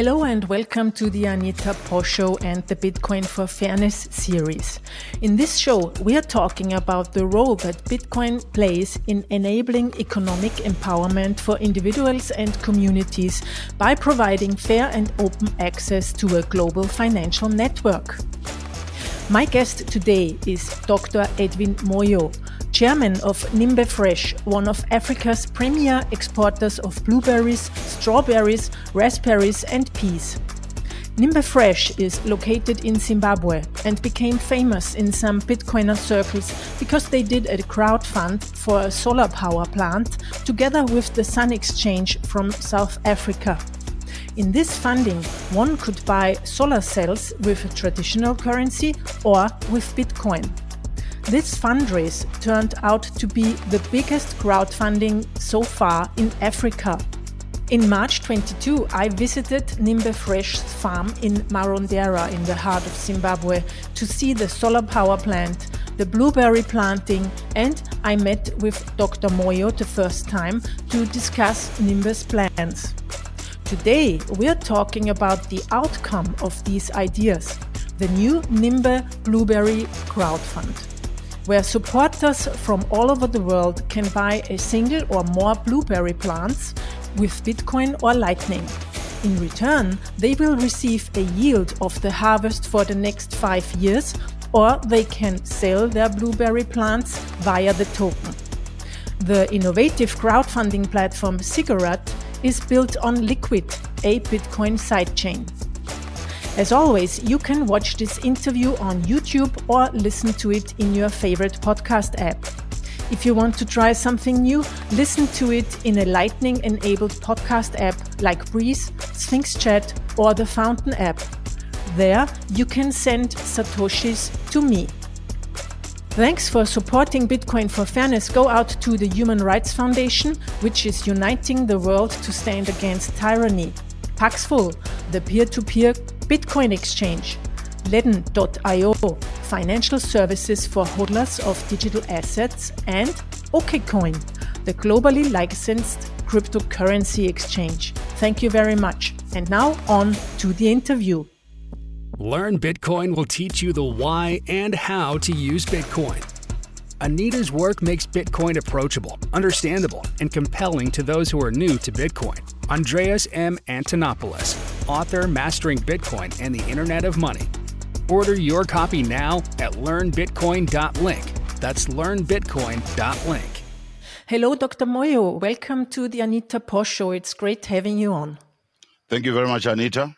Hello and welcome to the Anita Posch Show and the Bitcoin for Fairness series. In this show, we are talking about the role that Bitcoin plays in enabling economic empowerment for individuals and communities by providing fair and open access to a global financial network. My guest today is Dr. Edwin Moyo, chairman of Nhimbe Fresh, one of Africa's premier exporters of blueberries, strawberries, raspberries, and peas. Nhimbe Fresh is located in Zimbabwe and became famous in some Bitcoiner circles because they did a crowdfund for a solar power plant together with the Sun Exchange from South Africa. In this funding, one could buy solar cells with a traditional currency or with Bitcoin. This fundraise turned out to be the biggest crowdfunding so far in Africa. In March 22, I visited Nhimbe Fresh's farm in Marondera in the heart of Zimbabwe to see the solar power plant, the blueberry planting, and I met with Dr. Moyo the first time to discuss Nhimbe's plans. Today, we are talking about the outcome of these ideas the new Nhimbe Blueberry Crowdfund where supporters from all over the world can buy a single or more blueberry plants with Bitcoin or Lightning. In return, they will receive a yield of the harvest for the next five years, or they can sell their blueberry plants via the token. The innovative crowdfunding platform Zigurat is built on Liquid, a Bitcoin sidechain. As always, you can watch this interview on YouTube or listen to it in your favorite podcast app. If you want to try something new, listen to it in a Lightning enabled podcast app like Breez, Sphinx Chat, or the Fountain app. There, you can send Satoshis to me. Thanks for supporting Bitcoin for Fairness go out to the Human Rights Foundation, which is uniting the world to stand against tyranny. Paxful, the peer to peer Bitcoin exchange, Ledn.io, financial services for hodlers of digital assets, and OKCoin, the globally licensed cryptocurrency exchange. Thank you very much. And now on to the interview. Learn Bitcoin will teach you the why and how to use Bitcoin. Anita's work makes Bitcoin approachable, understandable, and compelling to those who are new to Bitcoin. Andreas M. Antonopoulos, author Mastering Bitcoin and the Internet of Money. Order your copy now at learnbitcoin.link. That's learnbitcoin.link. Hello, Dr. Moyo. Welcome to the Anita Posch Show. It's great having you on. Thank you very much, Anita.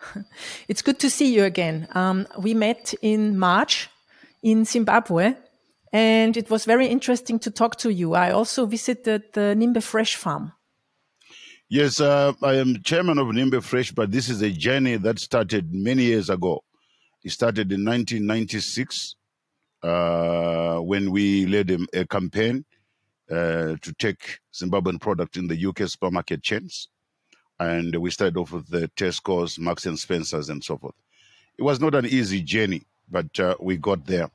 it's good to see you again. Um, we met in March in Zimbabwe, and it was very interesting to talk to you. I also visited the Nhimbe Fresh farm. Yes, uh, I am chairman of Nhimbe Fresh, but this is a journey that started many years ago. It started in 1996 uh, when we led a, a campaign uh, to take Zimbabwean product in the UK supermarket chains. And we started off with the Tesco's, Marks and Spencers, and so forth. It was not an easy journey, but uh, we got there.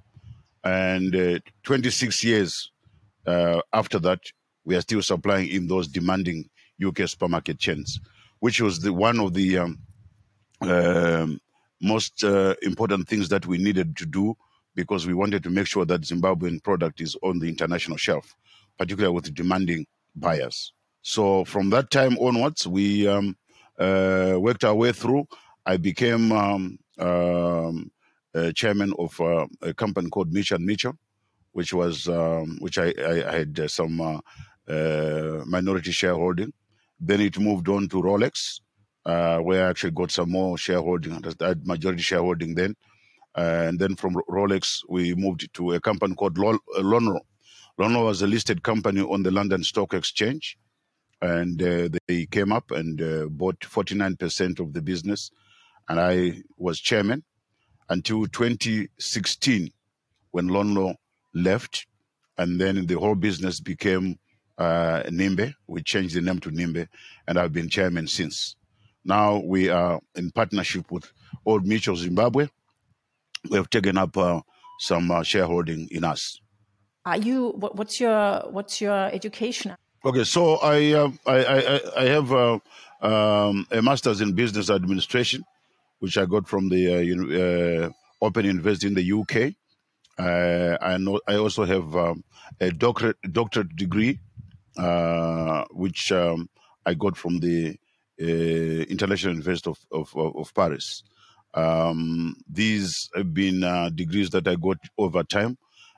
And uh, 26 years uh, after that, we are still supplying in those demanding UK supermarket chains, which was the one of the um, uh, most uh, important things that we needed to do because we wanted to make sure that Zimbabwean product is on the international shelf, particularly with demanding buyers. So from that time onwards, we um, uh, worked our way through. I became um, um chairman of uh, a company called Mitchell Mitchell, which was um, which I, I had some uh, uh, minority shareholding. Then it moved on to Rolex, uh, where I actually got some more shareholding. I majority shareholding then. And then from Rolex, we moved to a company called uh, Lonrho. Lonrho was a listed company on the London Stock Exchange. And uh, they came up and uh, bought 49% of the business. And I was chairman until 2016 when Lonrho left. And then the whole business became uh, Nhimbe. We changed the name to Nhimbe, and I've been chairman since. Now we are in partnership with Old Mutual Zimbabwe. We have taken up uh, some uh, shareholding in us. Are you? What's your What's your education? Okay, so I uh, I, I, I have uh, um, a master's in business administration, which I got from the uh, uh, Open University in the UK. Uh, I know I also have um, a doctorate doctorate degree, uh, which um, I got from the International University of, of, of Paris. Um, these have been uh, degrees that I got over time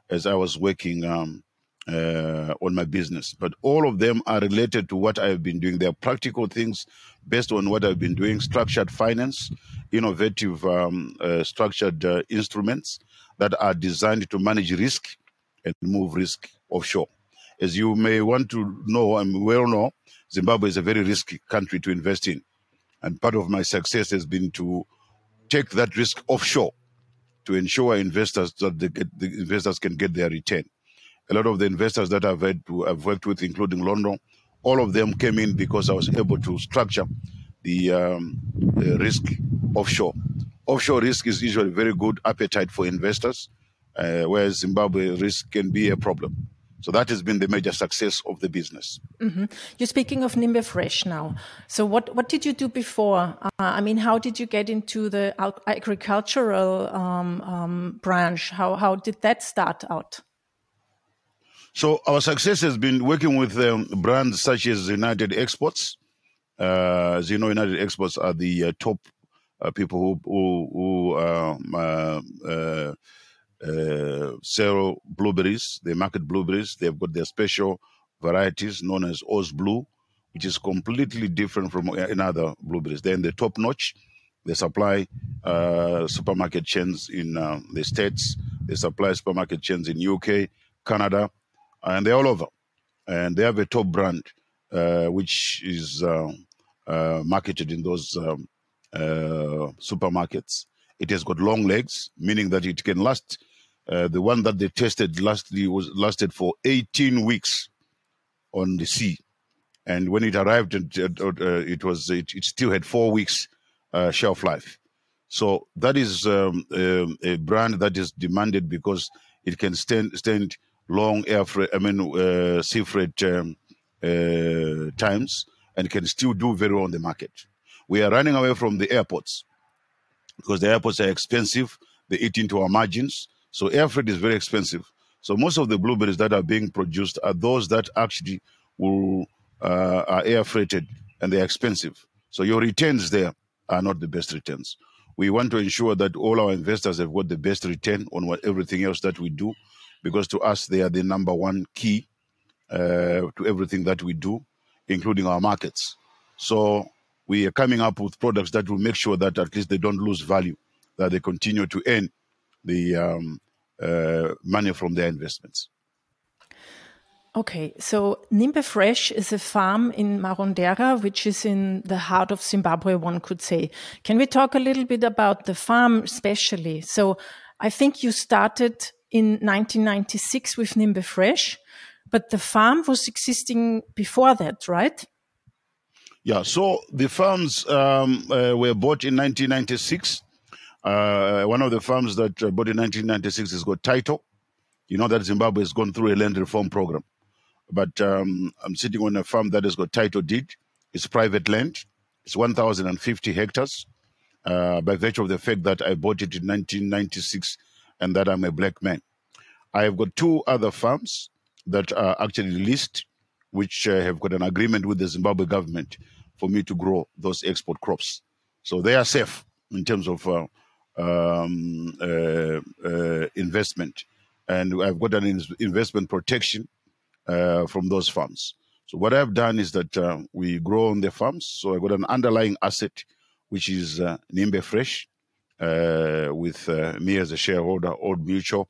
as I was working um, uh, on my business. But all of them are related to what I've been doing. They are practical things based on what I've been doing structured finance, innovative um, uh, structured uh, instruments that are designed to manage risk and move risk offshore. As you may want to know and well know, Zimbabwe is a very risky country to invest in. And part of my success has been to take that risk offshore to ensure investors that get, the investors can get their return. A lot of the investors that I've, had to, I've worked with, including Lonrho, all of them came in because I was able to structure the, um, the risk offshore. Offshore risk is usually very good appetite for investors, uh, whereas Zimbabwe risk can be a problem. So that has been the major success of the business. Mm-hmm. You're speaking of Nhimbe Fresh now. So what, what did you do before? Uh, I mean, how did you get into the agricultural um, um, branch? How, how did that start out? So our success has been working with um, brands such as United Exports. Uh, as you know, United Exports are the uh, top uh, people who, who, who um, uh, uh, uh, sell blueberries. They market blueberries. They've got their special varieties known as Oz Blue, which is completely different from another blueberries. They're in the top notch. They supply uh, supermarket chains in uh, the States. They supply supermarket chains in UK, Canada, and they're all over. And they have a top brand, uh, which is uh, uh, marketed in those um, supermarkets. It has got long legs, meaning that it can last uh, the one that they tested lastly was lasted for 18 weeks on the sea, and when it arrived, it, uh, it was it, it, still had four weeks uh, shelf life. So that is um, um, a brand that is demanded because it can stand stand long air freight, I mean uh, sea freight um, uh, times, and can still do very well on the market. We are running away from the airports because the airports are expensive. They eat into our margins so air freight is very expensive. So most of the blueberries that are being produced are those that actually will uh, are air freighted and they're expensive. So your returns there are not the best returns. We want to ensure that all our investors have got the best return on what, everything else that we do, because to us they are the number one key uh, to everything that we do, including our markets. So we are coming up with products that will make sure that at least they don't lose value, that they continue to earn the um, uh, money from their investments. Okay, so Nhimbe Fresh is a farm in Marondera, which is in the heart of Zimbabwe, one could say. Can we talk a little bit about the farm, especially? So I think you started in 1996 with Nhimbe Fresh, but the farm was existing before that, right? Yeah, so the farms um, uh, were bought in 1996 uh, one of the farms that uh, bought in 1996 has got title. You know that Zimbabwe has gone through a land reform program. But um, I'm sitting on a farm that has got title deed. It's private land. It's 1,050 hectares uh, by virtue of the fact that I bought it in 1996 and that I'm a black man. I have got two other farms that are actually leased, which uh, have got an agreement with the Zimbabwe government for me to grow those export crops. So they are safe in terms of uh, um, uh, uh, investment, and I've got an investment protection uh, from those funds. So what I've done is that we grow on the farms. So I've got an underlying asset, which is uh, Nhimbe Fresh, with me as a shareholder, Old Mutual,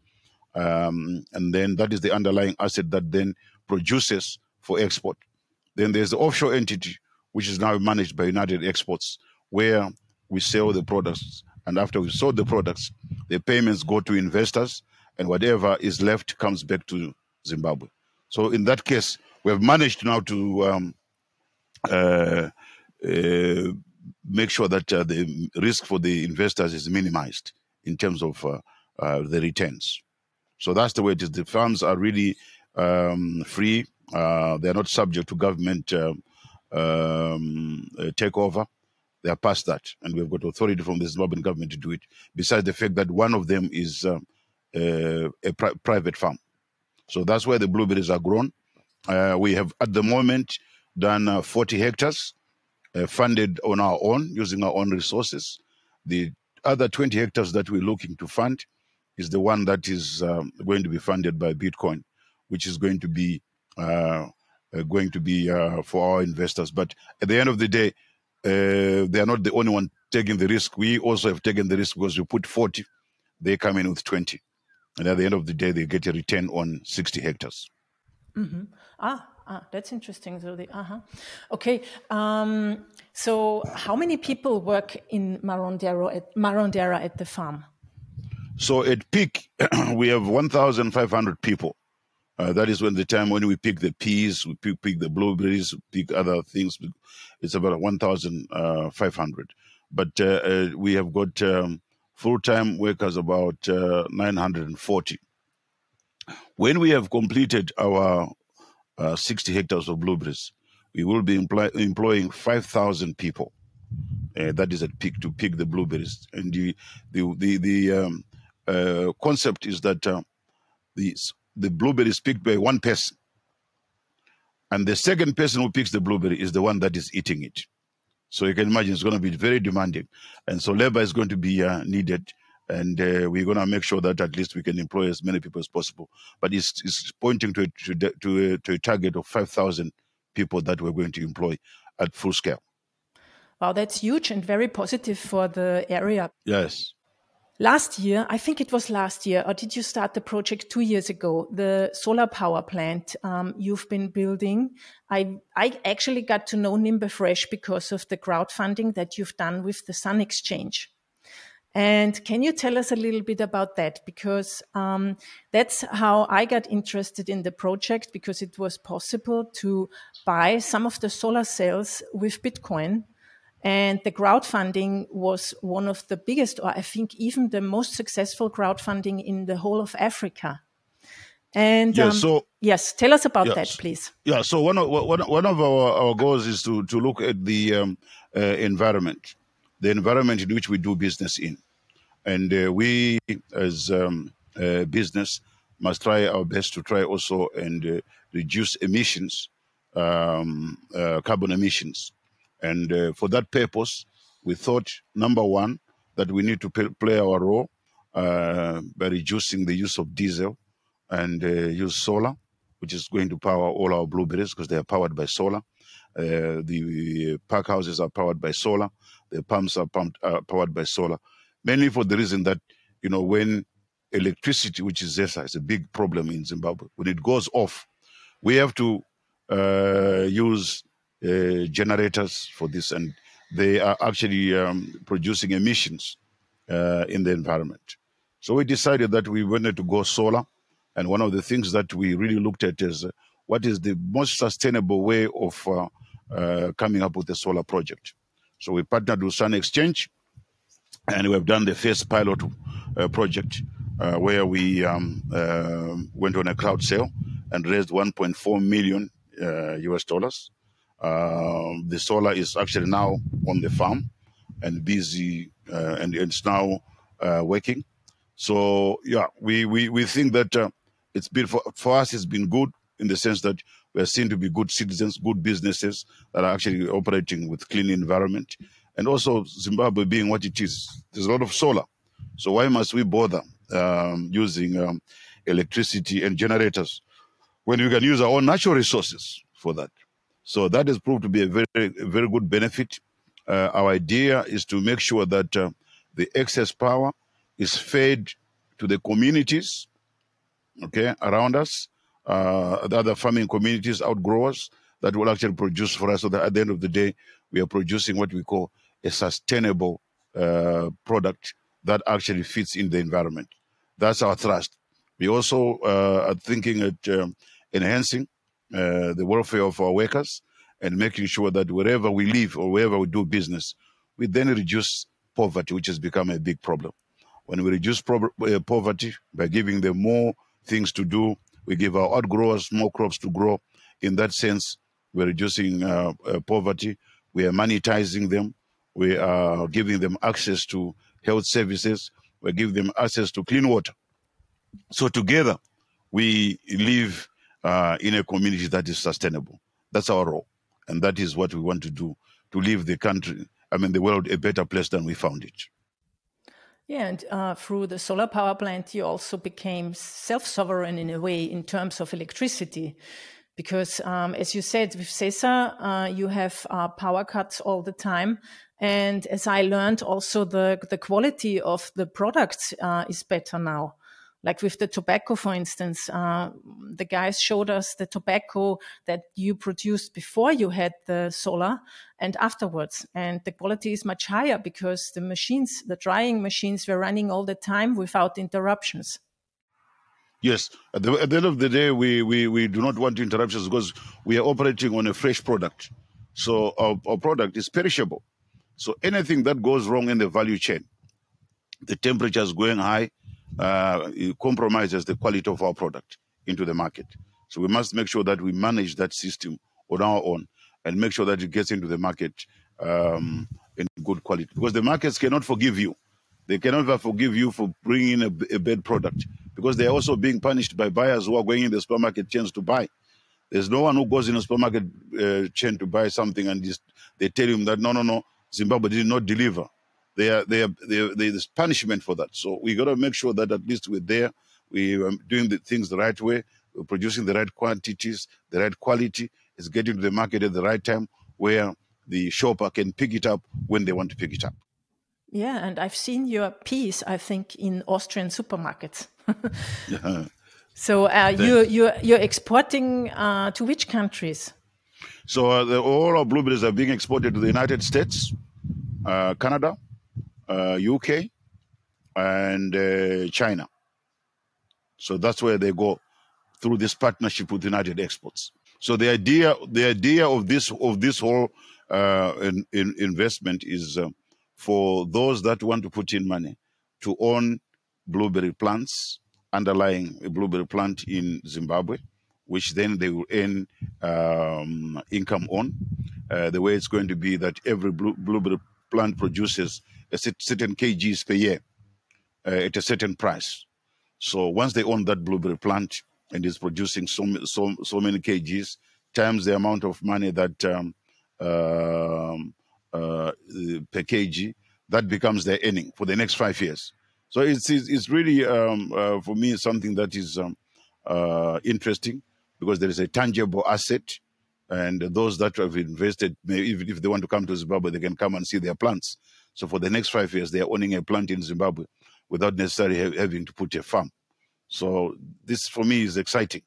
um, and then that is the underlying asset that then produces for export. Then there's the offshore entity, which is now managed by United Exports, where we sell the products and after we've sold the products, the payments go to investors, and whatever is left comes back to Zimbabwe. So in that case, we have managed now to um, uh, uh, make sure that uh, the risk for the investors is minimized in terms of uh, uh, the returns. So that's the way it is. The funds are really um, free. Uh, they are not subject to government um, uh, take over. They are past that, and we've got authority from the Zimbabwean government to do it. Besides the fact that one of them is uh, uh, a pri- private farm, so that's where the blueberries are grown. Uh, we have at the moment done uh, 40 hectares, uh, funded on our own using our own resources. The other 20 hectares that we're looking to fund is the one that is um, going to be funded by Bitcoin, which is going to be uh, uh, going to be uh, for our investors. But at the end of the day, uh, they are not the only one taking the risk. We also have taken the risk because you put 40, they come in with 20. And at the end of the day, they get a return on 60 hectares. Mm-hmm. Ah, ah, that's interesting. So the uh-huh. Okay. Um, so how many people work in Marondera at Marondera at the farm? So at peak, we have 1,500 people. Uh, that is when the time when we pick the peas, we pick, pick the blueberries, pick other things. It's about 1,500. But uh, uh, we have got um, full-time workers about uh, 940. When we have completed our uh, 60 hectares of blueberries, we will be employ- employing 5,000 people. Uh, that is at peak to pick the blueberries. And the the the, the um, uh, concept is that uh, the blueberry is picked by one person, and the second person who picks the blueberry is the one that is eating it. So you can imagine it's going to be very demanding, and so labor is going to be uh, needed, and uh, we're going to make sure that at least we can employ as many people as possible. But it's, it's pointing to a, to to a, to a target of five thousand people that we're going to employ at full scale. Wow, that's huge and very positive for the area. Yes. Last year, I think it was last year, or did you start the project two years ago? The solar power plant um, you've been building. I I actually got to know Nhimbe Fresh because of the crowdfunding that you've done with the Sun Exchange. And can you tell us a little bit about that? Because um, that's how I got interested in the project because it was possible to buy some of the solar cells with Bitcoin and the crowdfunding was one of the biggest, or I think even the most successful crowdfunding in the whole of Africa. And Yeah, um, so- yes, tell us about Yes. that, please. Yeah, so one of one, one of our, our goals is to, to look at the um, uh, environment, the environment in which we do business in, and uh, we as um, uh, business must try our best to try also and uh, reduce emissions, um, uh, carbon emissions, and uh, for that purpose, we thought number one that we need to play our role uh, by reducing the use of diesel and uh, use solar which is going to power all our blueberries because they are powered by solar. Uh, the pack houses are powered by solar. The pumps are pumped, uh, powered by solar, mainly for the reason that you know when electricity, which is ZESA, is a big problem in Zimbabwe. When it goes off, we have to uh, use uh, generators for this, and they are actually um, producing emissions uh, in the environment. So we decided that we wanted to go solar. And one of the things that we really looked at is uh, what is the most sustainable way of uh, uh, coming up with a solar project. So we partnered with Sun Exchange, and we have done the first pilot uh, project uh, where we um, uh, went on a crowd sale and raised 1.4 million uh, US dollars. Um, the solar is actually now on the farm and busy, uh, and it's now uh, working. So yeah, we we, we think that uh, it's been for, for us. It's been good in the sense that we are seen to be good citizens, good businesses that are actually operating with clean environment, and also Zimbabwe being what it is. There's a lot of solar, so why must we bother um, using um, electricity and generators when we can use our own natural resources for that? So that has proved to be a very very good benefit. Uh, our idea is to make sure that uh, the excess power is fed to the communities, okay, around us, uh, the other farming communities, outgrowers that will actually produce for us. So that at the end of the day, we are producing what we call a sustainable uh, product that actually fits in the environment. That's our thrust. We also uh, are thinking at um, enhancing uh, the welfare of our workers and making sure that wherever we live or wherever we do business, we then reduce poverty, which has become a big problem. When we reduce pro- uh, poverty by giving them more things to do, we give our outgrowers more crops to grow. In that sense, we're reducing uh, uh, poverty, we are monetizing them, we are giving them access to health services, we're giving them access to clean water. So together, we live uh, in a community that is sustainable. That's our role, and that is what we want to do to leave the country, I mean, the world, a better place than we found it. Yeah, and uh, through the solar power plant, you also became self sovereign in a way in terms of electricity. Because, um, as you said, with ZESA, uh, you have uh, power cuts all the time. And as I learned, also the, the quality of the products uh, is better now like with the tobacco, for instance, uh, the guys showed us the tobacco that you produced before you had the solar and afterwards. And the quality is much higher because the machines, the drying machines were running all the time without interruptions. Yes, at the, at the end of the day, we, we, we do not want interruptions because we are operating on a fresh product. So our, our product is perishable. So anything that goes wrong in the value chain, the temperature is going high, uh, compromises the quality of our product into the market. So we must make sure that we manage that system on our own and make sure that it gets into the market um, in good quality. Because the markets cannot forgive you. They cannot forgive you for bringing a, a bad product because they are also being punished by buyers who are going in the supermarket chains to buy. There's no one who goes in a supermarket uh, chain to buy something and just, they tell him that no, no, no, Zimbabwe did not deliver. They are, they are, they are, there's punishment for that. So we got to make sure that at least we're there, we are doing the things the right way, we're producing the right quantities, the right quality, is getting to the market at the right time where the shopper can pick it up when they want to pick it up. Yeah, and I've seen your piece, I think, in Austrian supermarkets. yeah. So uh, you you you're exporting uh, to which countries? So uh, the, all our blueberries are being exported to the United States, uh, UK, and uh, China. So that's where they go through this partnership with United Exports. So the idea, the idea of this of this whole uh, in, in investment is uh, for those that want to put in money to own blueberry plants underlying a blueberry plant in Zimbabwe, which then they will earn um, income on. Uh, the way it's going to be that every blueberry plant produces a certain kgs per year uh, at a certain price. So once they own that blueberry plant and is producing so so so many kgs times the amount of money that um, uh, uh, per kg, that becomes their earning for the next five years. So it's it's, really um, uh, for me something that is um, uh, interesting because there is a tangible asset, and those that have invested, if they want to come to Zimbabwe, they can come and see their plants. So for the next five years, they are owning a plant in Zimbabwe without necessarily having to put a farm. So this for me is exciting.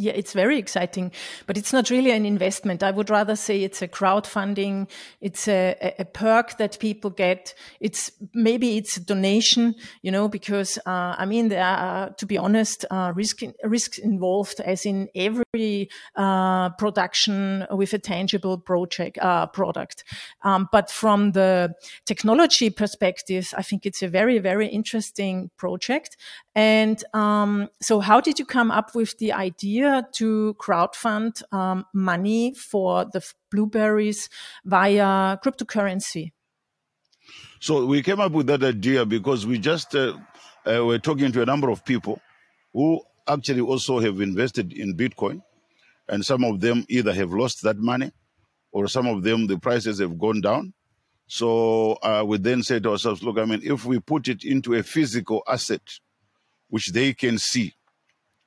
Yeah, it's very exciting, but it's not really an investment. I would rather say it's a crowdfunding. It's a, a perk that people get. It's maybe it's a donation, you know, because, uh, I mean, there are, to be honest, uh, risk, risks involved as in every, uh, production with a tangible project, uh, product. Um, but from the technology perspective, I think it's a very, very interesting project. And, um, so how did you come up with the idea to crowdfund um, money for the blueberries via cryptocurrency? So we came up with that idea because we just uh, uh, were talking to a number of people who actually also have invested in Bitcoin, and some of them either have lost that money, or some of them the prices have gone down. So uh, we then said to ourselves, look, I mean, if we put it into a physical asset, which they can see,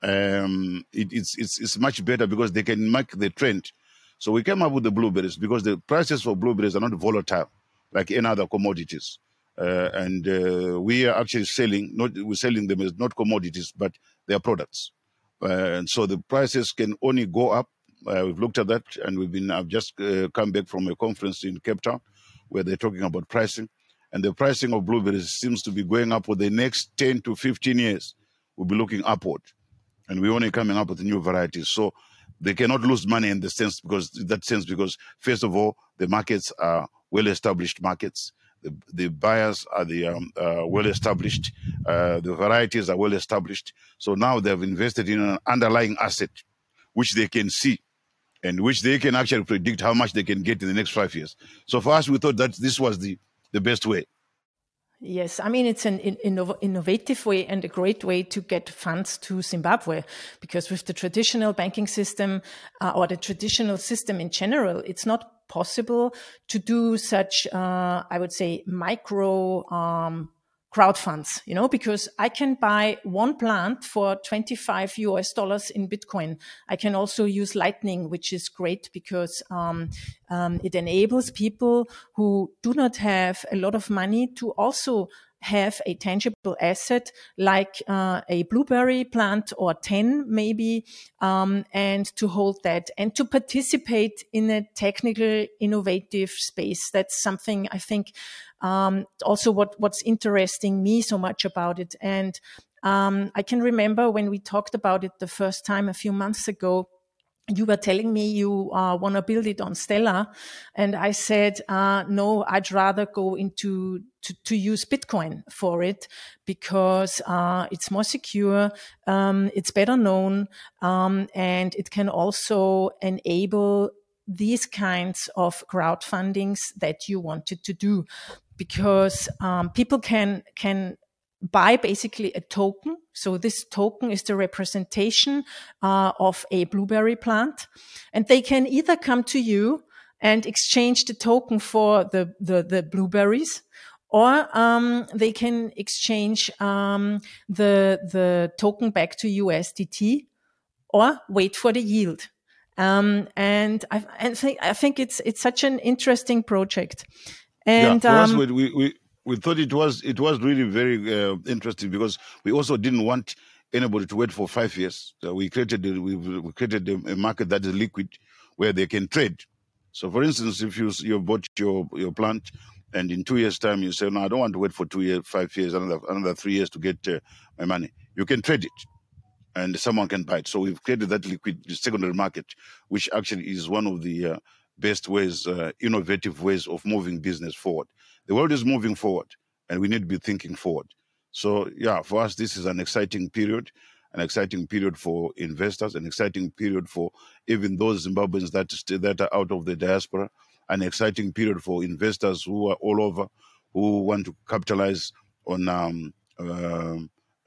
um, it, it's, it's, it's much better because they can mark the trend. So we came up with the blueberries because the prices for blueberries are not volatile like any other commodities. Uh, and uh, we are actually selling, not we're selling them as not commodities, but they are products. Uh, and so the prices can only go up. Uh, we've looked at that, and we've been. I've just uh, come back from a conference in Cape Town, where they're talking about pricing, and the pricing of blueberries seems to be going up for the next 10 to 15 years. We'll be looking upward and we're only coming up with new varieties. So they cannot lose money in the sense because that sense because first of all the markets are well established markets. The, the buyers are the um, uh, well established. Uh, the varieties are well established. So now they have invested in an underlying asset, which they can see, and which they can actually predict how much they can get in the next five years. So for us, we thought that this was the, the best way. Yes, I mean, it's an innovative way and a great way to get funds to Zimbabwe because with the traditional banking system uh, or the traditional system in general, it's not possible to do such, uh, I would say, micro um, crowd funds, you know, because I can buy one plant for 25 US dollars in Bitcoin. I can also use Lightning, which is great because um, um, it enables people who do not have a lot of money to also have a tangible asset like uh, a blueberry plant or 10 maybe um, and to hold that and to participate in a technical innovative space that's something i think um, also what what's interesting me so much about it and um, i can remember when we talked about it the first time a few months ago you were telling me you uh, want to build it on Stellar, and I said uh, no. I'd rather go into to, to use Bitcoin for it because uh, it's more secure, um, it's better known, um, and it can also enable these kinds of crowdfundings that you wanted to do because um, people can can buy basically a token. So this token is the representation uh, of a blueberry plant, and they can either come to you and exchange the token for the the, the blueberries, or um, they can exchange um, the the token back to USDT, or wait for the yield. Um, and I, I, think I think it's it's such an interesting project. And yeah, for us, um, we, we we thought it was it was really very uh, interesting because we also didn't want anybody to wait for five years. So we created we, we created a, market that is liquid where they can trade. So, for instance, if you you bought your your plant and in two years' time you say, "No, I don't want to wait for two years, five years, another another three years to get uh, my money," you can trade it, and someone can buy it. So we've created that liquid secondary market, which actually is one of the uh, best ways, uh, innovative ways of moving business forward. The world is moving forward, and we need to be thinking forward. So, yeah, for us, this is an exciting period, an exciting period for investors, an exciting period for even those Zimbabweans that that are out of the diaspora, an exciting period for investors who are all over, who want to capitalize on um, uh,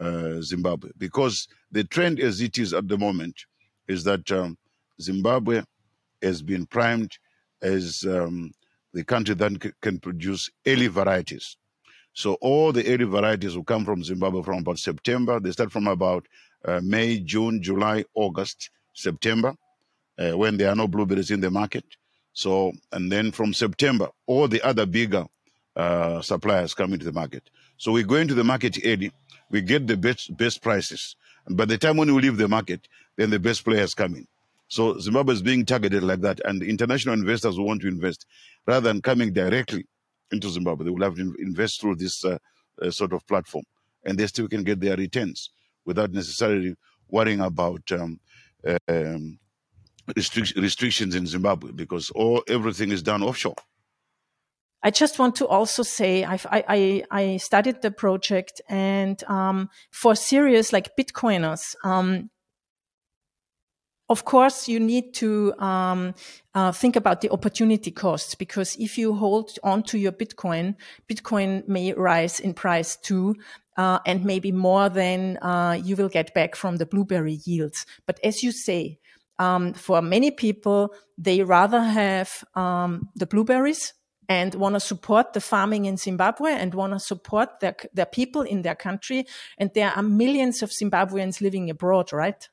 uh, Zimbabwe. Because the trend as it is at the moment is that um, Zimbabwe has been primed as um, the country that can produce early varieties. So all the early varieties will come from Zimbabwe from about September. They start from about uh, May, June, July, August, September, uh, when there are no blueberries in the market. So, and then from September, all the other bigger uh, suppliers come into the market. So we go into the market early, we get the best best prices, and by the time when we leave the market, then the best players come in. So Zimbabwe is being targeted like that, and international investors who want to invest, rather than coming directly into Zimbabwe, they will have to invest through this uh, uh, sort of platform, and they still can get their returns without necessarily worrying about um, um, restric- restrictions in Zimbabwe because all everything is done offshore. I just want to also say I've, i I, studied the project, and um, for serious like Bitcoiners, um, of course, you need to um, uh, think about the opportunity costs because if you hold on to your Bitcoin, Bitcoin may rise in price too, uh, and maybe more than uh, you will get back from the blueberry yields. But as you say, um, for many people, they rather have um, the blueberries and want to support the farming in Zimbabwe and want to support their, their people in their country. And there are millions of Zimbabweans living abroad, right?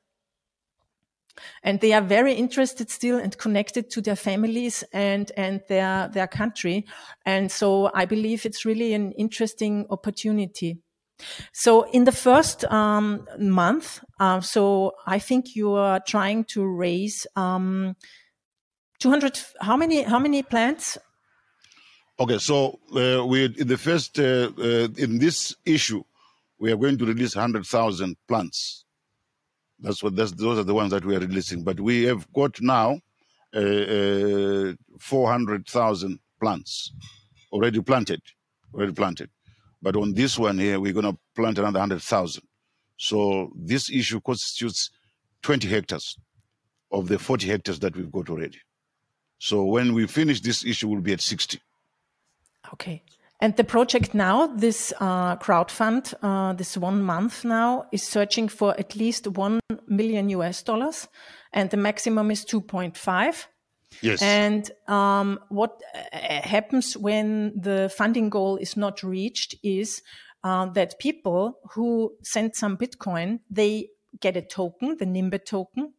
and they are very interested still and connected to their families and and their their country and so i believe it's really an interesting opportunity so in the first um, month uh, so i think you are trying to raise um, 200 how many how many plants okay so uh, we in the first uh, uh in this issue we are going to release 100000 plants that's what that's, those are the ones that we are releasing. But we have got now uh, uh, 400,000 plants already planted, already planted. But on this one here, we're going to plant another 100,000. So this issue constitutes 20 hectares of the 40 hectares that we've got already. So when we finish this issue, we'll be at 60. Okay. And the project now, this uh, crowd fund, uh, this one month now, is searching for at least 1 million US dollars, and the maximum is 2.5. Yes. And um, what uh, happens when the funding goal is not reached is uh, that people who send some Bitcoin, they get a token, the Nhimbe token.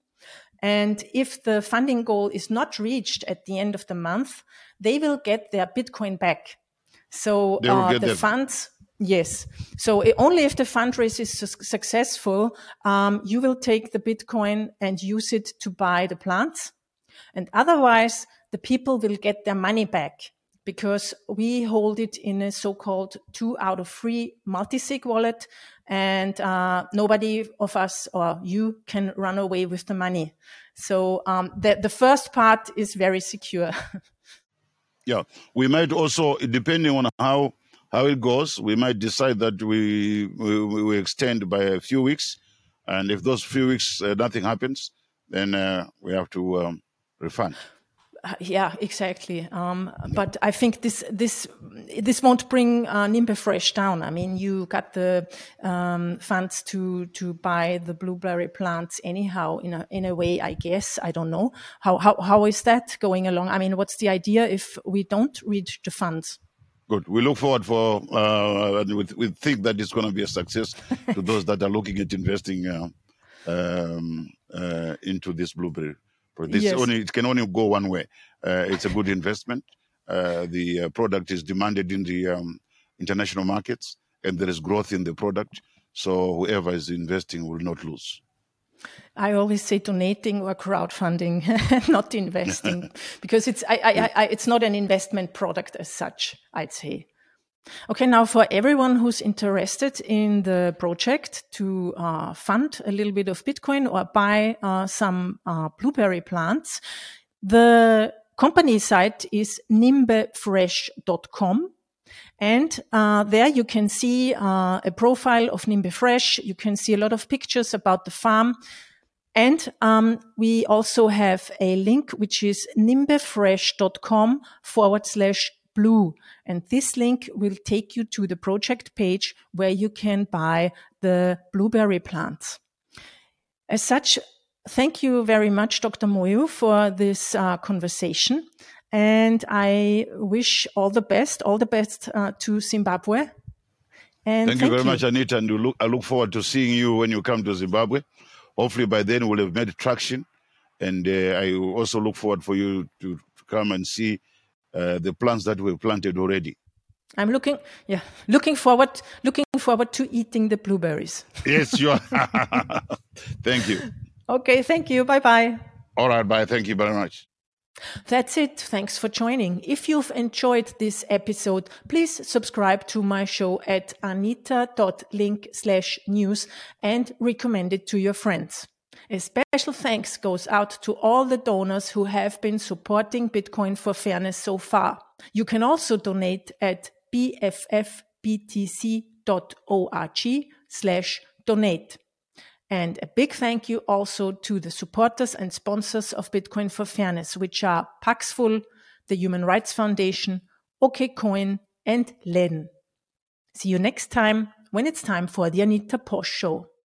And if the funding goal is not reached at the end of the month, they will get their Bitcoin back. So uh, the funds, yes. So only if the fundraise is su- successful, um, you will take the Bitcoin and use it to buy the plants. And otherwise, the people will get their money back because we hold it in a so-called two out of three multi-sig wallet and uh, nobody of us or you can run away with the money. So um, the, the first part is very secure. yeah, we might also, depending on how how it goes, we might decide that we we, we extend by a few weeks, and if those few weeks uh, nothing happens, then uh, we have to um, refund. Uh, yeah, exactly. Um, but I think this this this won't bring uh, Nhimbe Fresh down. I mean, you got the um, funds to to buy the blueberry plants anyhow. In a in a way, I guess. I don't know how how how is that going along. I mean, what's the idea if we don't reach the funds? Good. We look forward for uh, we, we think that it's going to be a success to those that are looking at investing uh, um, uh, into this blueberry this yes. only it can only go one way. Uh, it's a good investment. Uh, the uh, product is demanded in the um, international markets, and there is growth in the product. So whoever is investing will not lose. I always say donating or crowdfunding, not investing, because it's I, I, I, it's not an investment product as such. I'd say. Okay, now for everyone who's interested in the project to uh, fund a little bit of Bitcoin or buy uh, some uh, blueberry plants, the company site is nhimbefresh.com. And uh, there you can see uh, a profile of Nhimbe Fresh. You can see a lot of pictures about the farm. And um, we also have a link, which is nhimbefresh.com forward slash blue. And this link will take you to the project page where you can buy the blueberry plants. As such, thank you very much, Dr. Moyo, for this uh, conversation. And I wish all the best, all the best uh, to Zimbabwe. And thank, thank you very you. much, Anita. And look, I look forward to seeing you when you come to Zimbabwe. Hopefully, by then we'll have made traction. And uh, I also look forward for you to, to come and see uh, the plants that were planted already. I'm looking, yeah, looking forward, looking forward to eating the blueberries. yes, you are. thank you. Okay, thank you. Bye bye. All right, bye. Thank you very much. That's it. Thanks for joining. If you've enjoyed this episode, please subscribe to my show at anita.link slash news and recommend it to your friends. A special thanks goes out to all the donors who have been supporting Bitcoin for Fairness so far. You can also donate at bffbtc.org slash donate. And a big thank you also to the supporters and sponsors of Bitcoin for Fairness, which are Paxful, the Human Rights Foundation, OKCoin, and Ledn. See you next time when it's time for the Anita Posch Show.